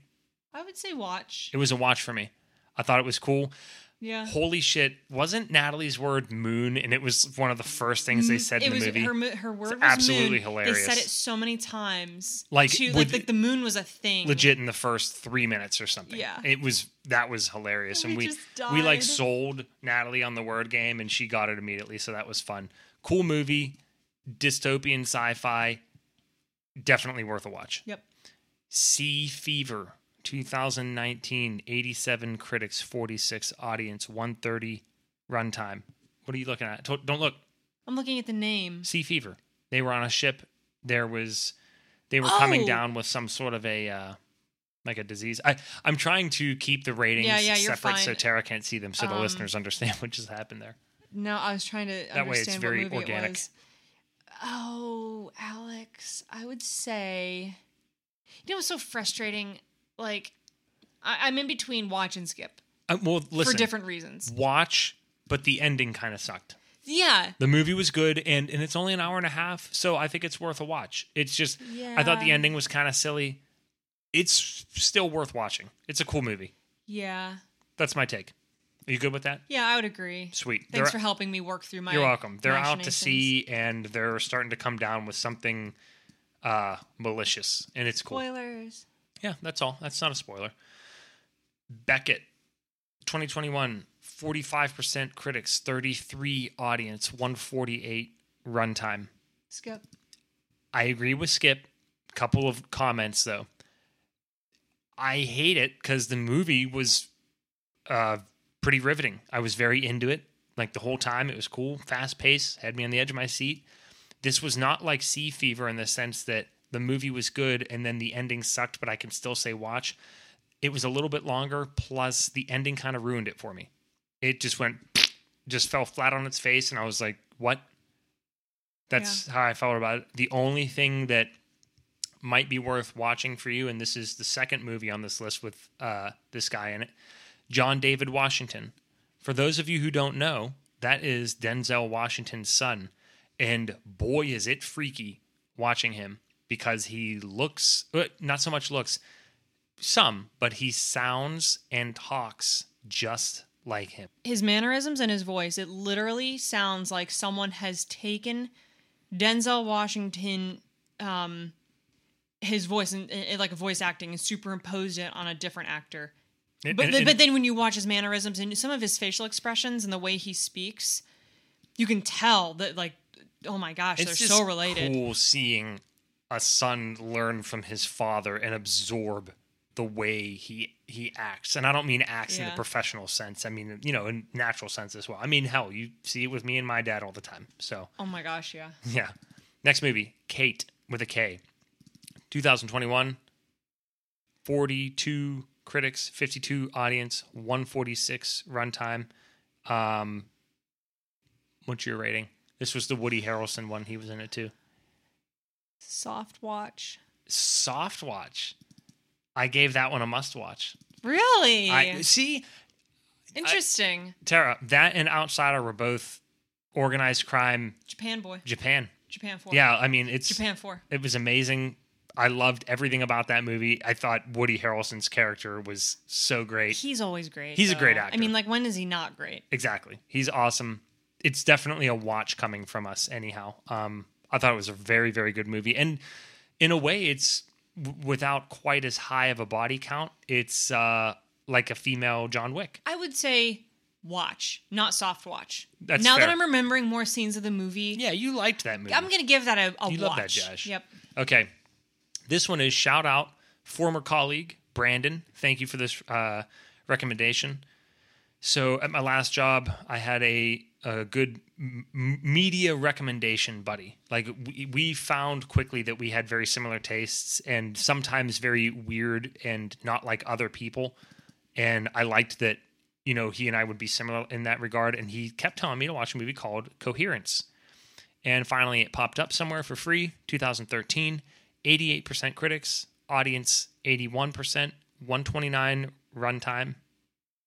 I would say watch. It was a watch for me. I thought it was cool Yeah. holy shit wasn't natalie's word moon and it was one of the first things they said Mm, it in the was movie her her word was absolutely moon. hilarious. They said it so many times. Like, to, like like the moon was a thing. legit in the first three minutes or something Yeah. it was that was hilarious and We we just we like sold natalie on the word game and she got it immediately so that was fun cool movie dystopian sci-fi definitely worth a watch Yep. sea fever 2019 87 critics 46 audience 130 runtime what are you looking at don't look I'm looking at the name. sea fever. They were on a ship. There was they were coming Oh. down with some sort of a uh, like a disease. I I'm trying to keep the ratings Yeah, yeah, separate so. Tara can't see them, so the Um, listeners understand [laughs] what just happened there. No, I was trying to That way it's very organic. it. Oh, Alex, I would say. You know, it's so frustrating. Like, I, I'm in between watch and skip Uh, well, listen, for different reasons. watch, but the ending kind of sucked. Yeah, The movie was good, and and it's only an hour and a half, so I think it's worth a watch. It's just I thought the ending was kind of silly. It's still worth watching. It's a cool movie. yeah, That's my take. Are you good with that? yeah. I would agree. Sweet. Thanks They're- for helping me work through my. You're welcome. They're out to sea and they're starting to come down with something uh malicious and it's cool. Spoilers. Yeah, that's all. That's not a spoiler. Beckett 2021 45% critics, 33 audience, 148 runtime. Skip. I agree with Skip. Couple of comments though. I hate it cuz the movie was uh pretty riveting. I was very into it. Like the whole time it was cool, fast pace, had me on the edge of my seat. This was not like Sea Fever in the sense that the movie was good and then the ending sucked, but I can still say watch. It was a little bit longer plus the ending kind of ruined it for me. It just went [sniffs] just fell flat on its face and I was like, "What?" That's how I felt about it. The only thing that might be worth watching for you, and this is the second movie on this list with uh, this guy in it, John David Washington. For those of you who don't know, that is Denzel Washington's son, and boy is it freaky watching him because he looks uh, not so much looks some, but he sounds and talks just like him. His mannerisms and his voice. It literally sounds like someone has taken Denzel Washington, um, his voice and, and like a voice acting and superimposed it on a different actor. But and- but then when you watch his mannerisms and some of his facial expressions and the way he speaks, you can tell that like oh my gosh, they're so related. cool seeing a son learn from his father and absorb the way he he acts. And I don't mean acts in the professional sense. I mean, you know, in natural sense as well. I mean, hell, you see it with me and my dad all the time. So Oh my gosh, yeah. Yeah. Next movie, Kate with a K. 2021. 42 critics, 52 audience, 146 runtime. Um what's your rating? This was the Woody Harrelson one. He was in it too. Soft watch. Soft watch. I gave that one a must watch. Really? I see Interesting. Tara, that and Outsider were both organized crime Japan boy. Japan. Japan 4. Yeah, I mean it's Japan 4. It was amazing. I loved everything about that movie. I thought Woody Harrelson's character was so great. He's always great. He's a great actor. I mean, like, when is he not great? Exactly. He's awesome. It's definitely a watch coming from us anyhow. Um I thought it was a very very good movie and in a way it's w- without quite as high of a body count. It's uh like a female John Wick. I would say watch, not soft watch. That's now fair. that I'm remembering more scenes of the movie, Yeah, you liked that movie. I'm going to give that a, a You watch. love that, Josh. Yep. Okay. This one is shout out former colleague Brandon. Thank you for this uh, recommendation. So at my last job, I had a, a good m- media recommendation buddy. Like we, we found quickly that we had very similar tastes and sometimes very weird and not like other people. And I liked that, you know, he and I would be similar in that regard. And he kept telling me to watch a movie called Coherence. And finally, it popped up somewhere for free, 2013. 88% critics, audience 81%, 129 runtime.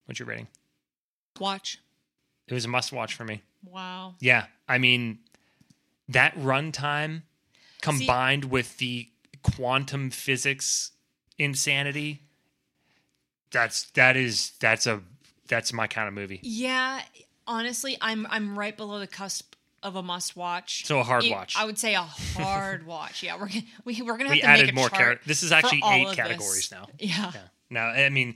What's your rating? Watch. It was a must watch for me. Wow. Yeah, I mean, that runtime combined with the quantum physics insanity, that's that is that's a that's my kind of movie. Yeah, honestly, I'm I'm right below the cusp of a must watch. So a hard watch. I would say a [laughs] hard watch. Yeah, we're gonna we, we're gonna have We to make added a more chart char- This is actually eight categories this. now. [laughs] Yeah. Yeah. Now, I mean,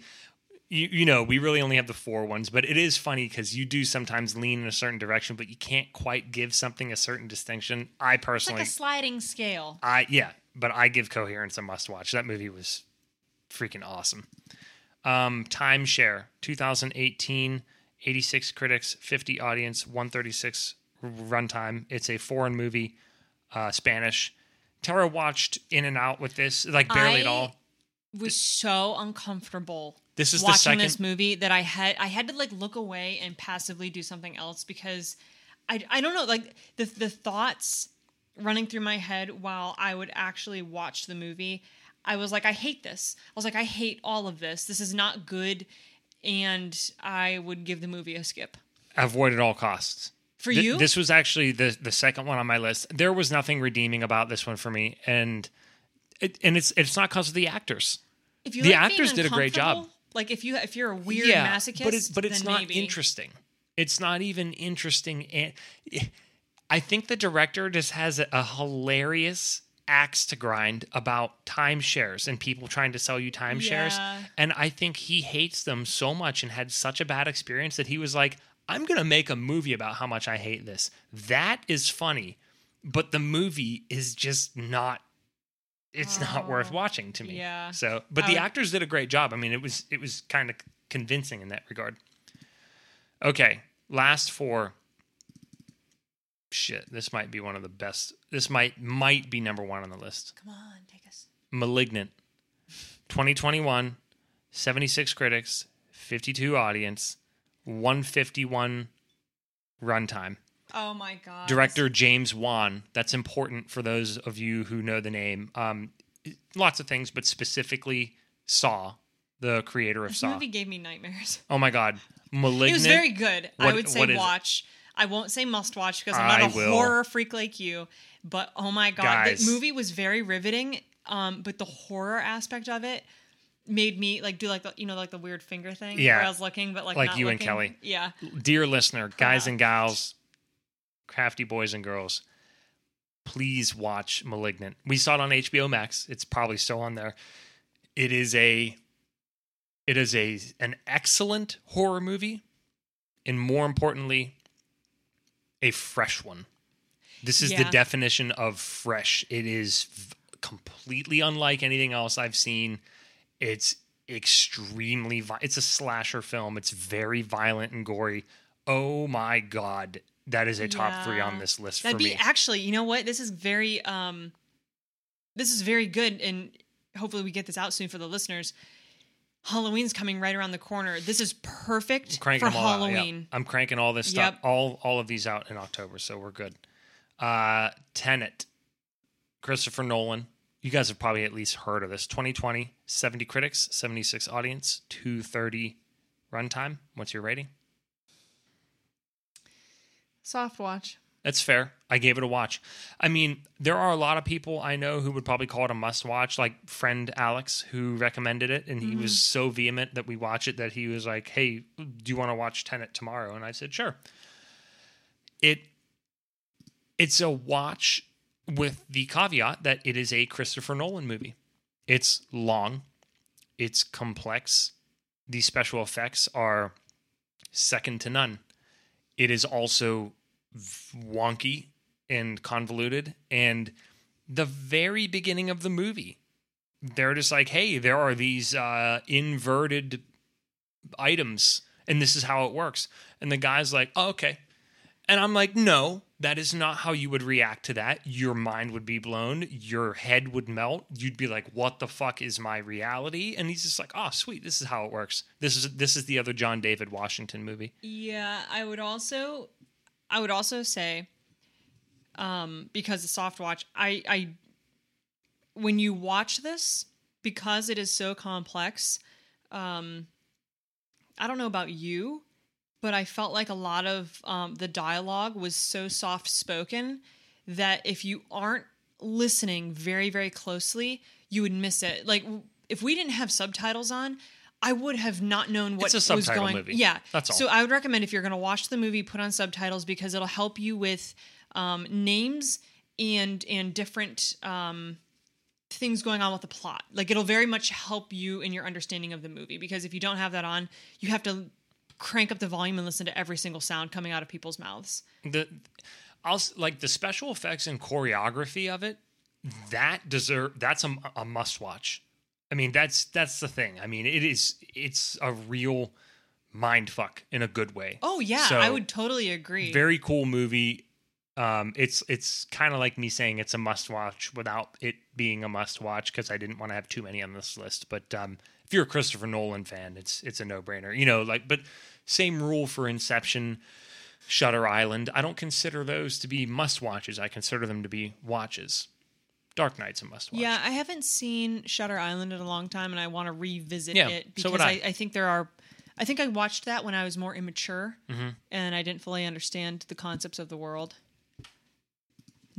you you know, we really only have the four ones, but it is funny because you do sometimes lean in a certain direction, but you can't quite give something a certain distinction. I It's like personally, a sliding scale. I yeah, but I give Coherence a must watch. That movie was freaking awesome. Um, Timeshare, 2018, 86 critics, 50 audience, 136 runtime. It's a foreign movie, uh, Spanish. Tara watched in and out with this, like barely at all. Was so uncomfortable. This is the watching second- this movie that I had I had to like look away and passively do something else because I I don't know like the the thoughts running through my head while I would actually watch the movie. I was like, I hate this. I was like, I hate all of this. This is not good, and I would give the movie a skip. Avoid at all costs. For Th- you, This was actually the the second one on my list. There was nothing redeeming about this one for me, and it, and it's it's not because of the actors. if you the like actors did a great job. Like if you if you're a weird masochist, but it's but it's not maybe. interesting. It's not even interesting. And I think the director just has a, a hilarious axe to grind about timeshares and people trying to sell you timeshares. Yeah. And I think he hates them so much and had such a bad experience that he was like, I'm going to make a movie about how much I hate this. That is funny, but the movie is just not. It's not oh. worth Oh, watching to me. yeah. So, but the would- actors did a great job. I mean, it was it was kind of convincing in that regard. Okay, last four. Shit, this might be one of the best. This might might be number one on the list. Come on, take us. Malignant, 2021, 76 critics, 52 audience, 151 runtime. Oh my god. Director James Wan. That's important for those of you who know the name. Um, lots of things, but specifically Saw, the creator of This Saw. movie gave me nightmares. Oh my God, Malignant. It was very good. I would say what is it? watch. I won't say must watch because I'm not I a will. horror freak like you. But oh my god, Guys. the movie was very riveting. Um, but the horror aspect of it made me like do like the, you know like the weird finger thing. Yeah. where I was looking, but like Like you and. Kelly. Yeah, Dear listener, guys and gals, crafty boys and girls, please watch Malignant. We saw it on HBO Max. It's probably still on there. It is a it is a an excellent horror movie and more importantly a fresh one. This is the definition of fresh. It is v- completely unlike anything else I've seen. It's extremely vi- it's a slasher film. It's very violent and gory. Oh my god. That is a top 3 on this list That'd for be me. actually, you know what? This is very um this is very good and hopefully we get this out soon for the listeners. Halloween's coming right around the corner. This is perfect cranking for them all out, yeah. Halloween. I'm cranking all this stuff, all all of these out in October, so we're good. Uh Tenet, Christopher Nolan. You guys have probably at least heard of this. 2020, 70 critics, 76 audience, 230 runtime. What's your rating? Soft watch. That's fair. I gave it a watch. I mean, there are a lot of people I know who would probably call it a must watch, like friend Alex, who recommended it. And he was mm-hmm. so vehement that we watch it that he was like, Hey, do you want to watch Tenet tomorrow? And I said, Sure. It it's a watch with the caveat that it is a Christopher Nolan movie. It's long, it's complex. The special effects are second to none. It is also wonky and convoluted. And the very beginning of the movie, they're just like, hey, there are these uh, inverted items, and this is how it works. And the guy's like, oh, okay. And I'm like, no, that is not how you would react to that. Your mind would be blown. Your head would melt. You'd be like, what the fuck is my reality? And he's just like, oh, sweet. This is how it works. This is this is the other John David Washington movie. Yeah, I would also I would also say um because the soft watch, I I when you watch this because it is so complex, um I don't know about you, but I felt like a lot of um the dialogue was so soft spoken that if you aren't listening very very closely, you would miss it. Like if we didn't have subtitles on, I would have not known what was going. movie. Yeah, That's all. So I would recommend if you're going to watch the movie, put on subtitles because it'll help you with um, names and and different um, things going on with the plot. Like it'll very much help you in your understanding of the movie because if you don't have that on, you have to crank up the volume and listen to every single sound coming out of people's mouths. the I'll s- like the special effects and choreography of it. That deserve that's a, a must watch. I mean, that's that's the thing. I mean, it is it's a real mind fuck in a good way. Oh yeah, So, I would totally agree. Very cool movie. Um, it's it's kind of like me saying it's a must watch without it being a must watch because I didn't want to have too many on this list. But um, if you're a Christopher Nolan fan, it's it's a no brainer. You know, like but same rule for Inception, Shutter Island. I don't consider those to be must watches. I consider them to be watches. Dark Knight's a must watch. Yeah, I haven't seen Shutter Island in a long time, and I want to revisit Yeah, it because would I. I. I think there are. I think I watched that when I was more immature, Mm-hmm. and I didn't fully understand the concepts of the world.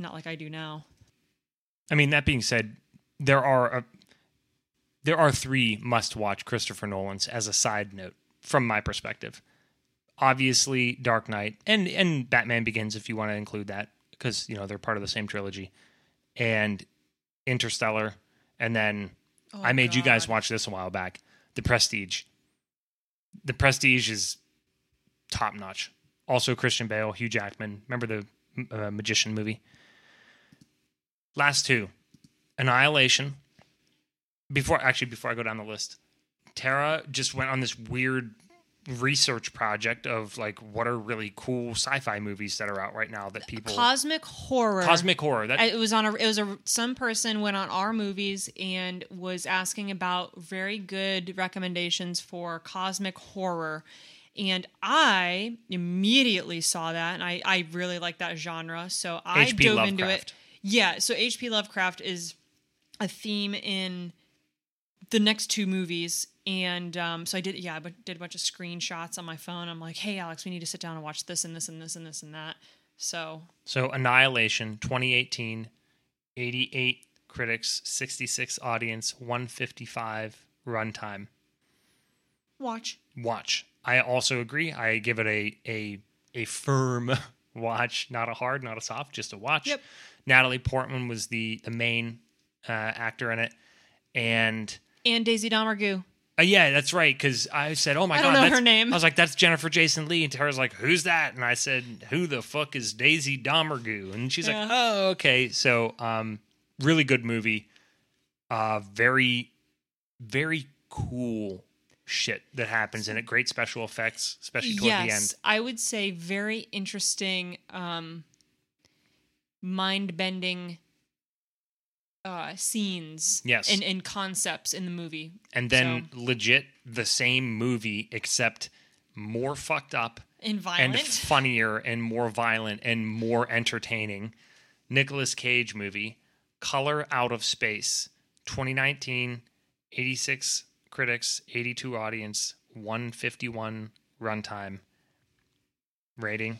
Not like I do now. I mean, that being said, there are a, there are three must-watch Christopher Nolan's as a side note from my perspective. Obviously, Dark Knight and and Batman Begins, if you want to include that, because you know they're part of the same trilogy, and Interstellar, and then Oh, I made you guys watch this a while back. The Prestige. The Prestige is top notch. Also, Christian Bale, Hugh Jackman. Remember the uh, magician movie? Last two, Annihilation. Before actually, before I go down the list, Tara just went on this weird research project of like what are really cool sci-fi movies that are out right now that people Cosmic horror. cosmic horror. That It was on a. It was a. Some person went on our movies and was asking about very good recommendations for cosmic horror, and I immediately saw that, and I I really like that genre, so I dove into it. Yeah, so H.P. Lovecraft is a theme in the next two movies, and um, so I did. Yeah, I did a bunch of screenshots on my phone. I'm like, hey, Alex, we need to sit down and watch this and this and this and this and that. So So Annihilation 2018 88 critics, 66 audience, 155 runtime. watch. Watch. I also agree. I give it a a a firm [laughs] watch, not a hard, not a soft, just a watch. Yep. Natalie Portman was the the main uh, actor in it, and And Daisy Domergue. uh, yeah, that's right. Because I said, "Oh my I god, don't know that's- her name. I was like, "That's Jennifer Jason Leigh," and Tara's like, "Who's that?" And I said, "Who the fuck is Daisy Domergue?" And she's Yeah. like, "Oh, okay." So, um, really good movie. Uh, very, very cool shit that happens in it. Great special effects, especially toward the end. I would say very interesting, um, mind bending uh, scenes. Yes. and, and concepts in the movie. And then legit the same movie, except more fucked up And violent. and [laughs] funnier and more violent and more entertaining. Nicolas Cage movie, Color Out of Space, 2019, 86 critics, 82 audience, 151 runtime rating.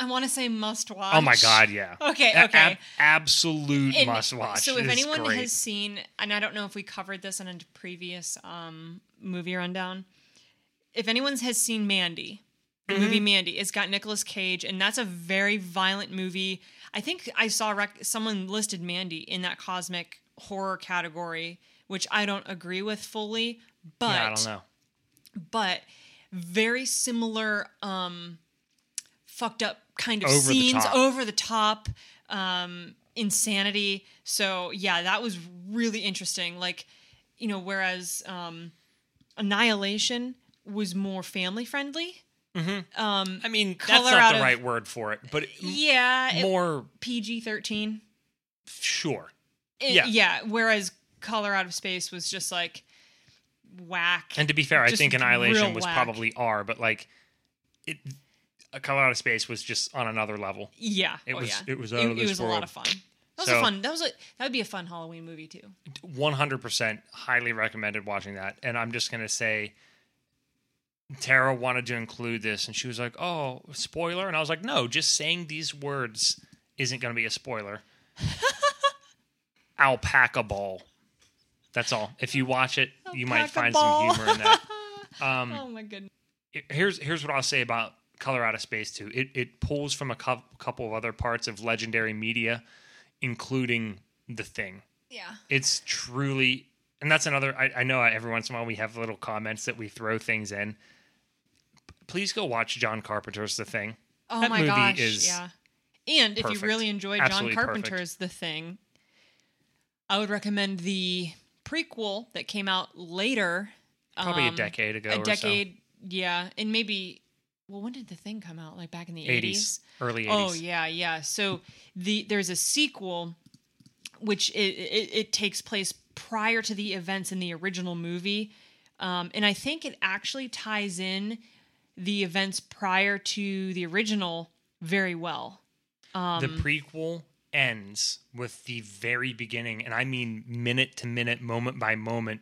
I want to say must watch. Oh my god, yeah. [laughs] Okay, okay. ab- absolute And must watch. So if It's anyone great. has seen, and I don't know if we covered this in a previous um, movie rundown, if anyone has seen Mandy, the Mm-hmm. movie Mandy, it's got Nicolas Cage, and that's a very violent movie. I think I saw rec- someone listed Mandy in that cosmic horror category, which I don't agree with fully, but yeah, I don't know. but very similar um fucked up kind of Over scenes top. over the top um insanity so yeah that was really interesting like you know whereas um annihilation was more family friendly um I mean, that's not the of- right word for it, but yeah it- more pg-13 sure. It- Yeah. yeah whereas color out of space was just like whack And to be fair, I think Annihilation was whack. probably R, but like it, a Color Out of Space was just on another level. Yeah, It oh, was- yeah. it was out it, of it this was a lot of fun. That was So- a fun. That was a that would be a fun Halloween movie too. One hundred percent, highly recommended watching that. And I'm just gonna say, Tara wanted to include this, and she was like, "Oh, spoiler," and I was like, "No, just saying these words isn't gonna be a spoiler." [laughs] Alpaca ball. That's all. If you watch it, you might find ball. some humor in that. Um, [laughs] oh my goodness. here's here's what I'll say about Color Out of Space too. It it pulls from a cou- couple of other parts of legendary media, including The Thing. Yeah. It's truly, and that's another. I, I know every once in a while we have little comments that we throw things in. Please go watch John Carpenter's The Thing. Oh That my movie gosh. is yeah. And if you really enjoyed Absolutely John perfect. Carpenter's The Thing, I would recommend the prequel that came out later. Probably a um, decade ago. A or decade, yeah, and maybe. Well, when did The Thing come out? Like back in the so. 80s, early 80s. Oh yeah, yeah. So the there's a sequel, which it, it, it takes place prior to the events in the original movie, um, and I think it actually ties in the events prior to the original very well. Um, the prequel ends with the very beginning, and I mean minute to minute, moment by moment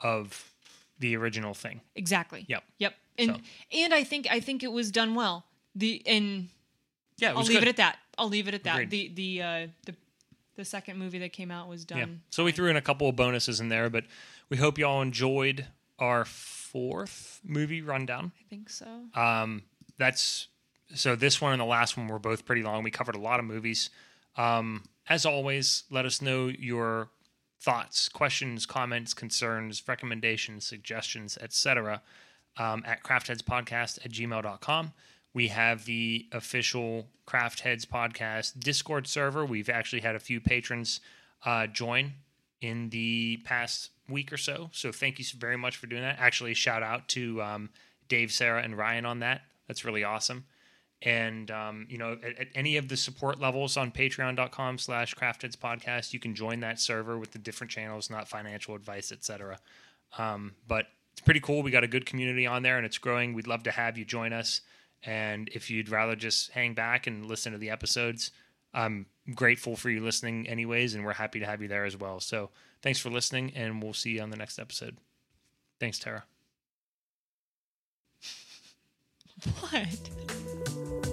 of the original thing. exactly. Yep. Yep. And So- and I think I think it was done well. The and Yeah, I'll leave good. it at that. I'll leave it at that. Agreed. The the uh, the the second movie that came out was done. Yeah. So we threw in a couple of bonuses in there, but we hope you all enjoyed our fourth movie rundown. I think so. Um, that's so this one and the last one were both pretty long. We covered a lot of movies. Um, as always, let us know your thoughts, questions, comments, concerns, recommendations, suggestions, etc. Um, at craftheadspodcast at gmail.com. We have the official Craft Heads Podcast Discord server. We've actually had a few patrons uh, join in the past week or so. So thank you very much for doing that. Actually, shout out to um, Dave, Sarah, and Ryan on that. That's really awesome. And um, you know, at, at any of the support levels on patreon.com slash craftheads podcast, you can join that server with the different channels, not financial advice, etc. Um, but it's pretty cool. We got a good community on there and it's growing. We'd love to have you join us. And if you'd rather just hang back and listen to the episodes, I'm grateful for you listening anyways, and we're happy to have you there as well. So thanks for listening, and we'll see you on the next episode. Thanks, Tara. [laughs] What?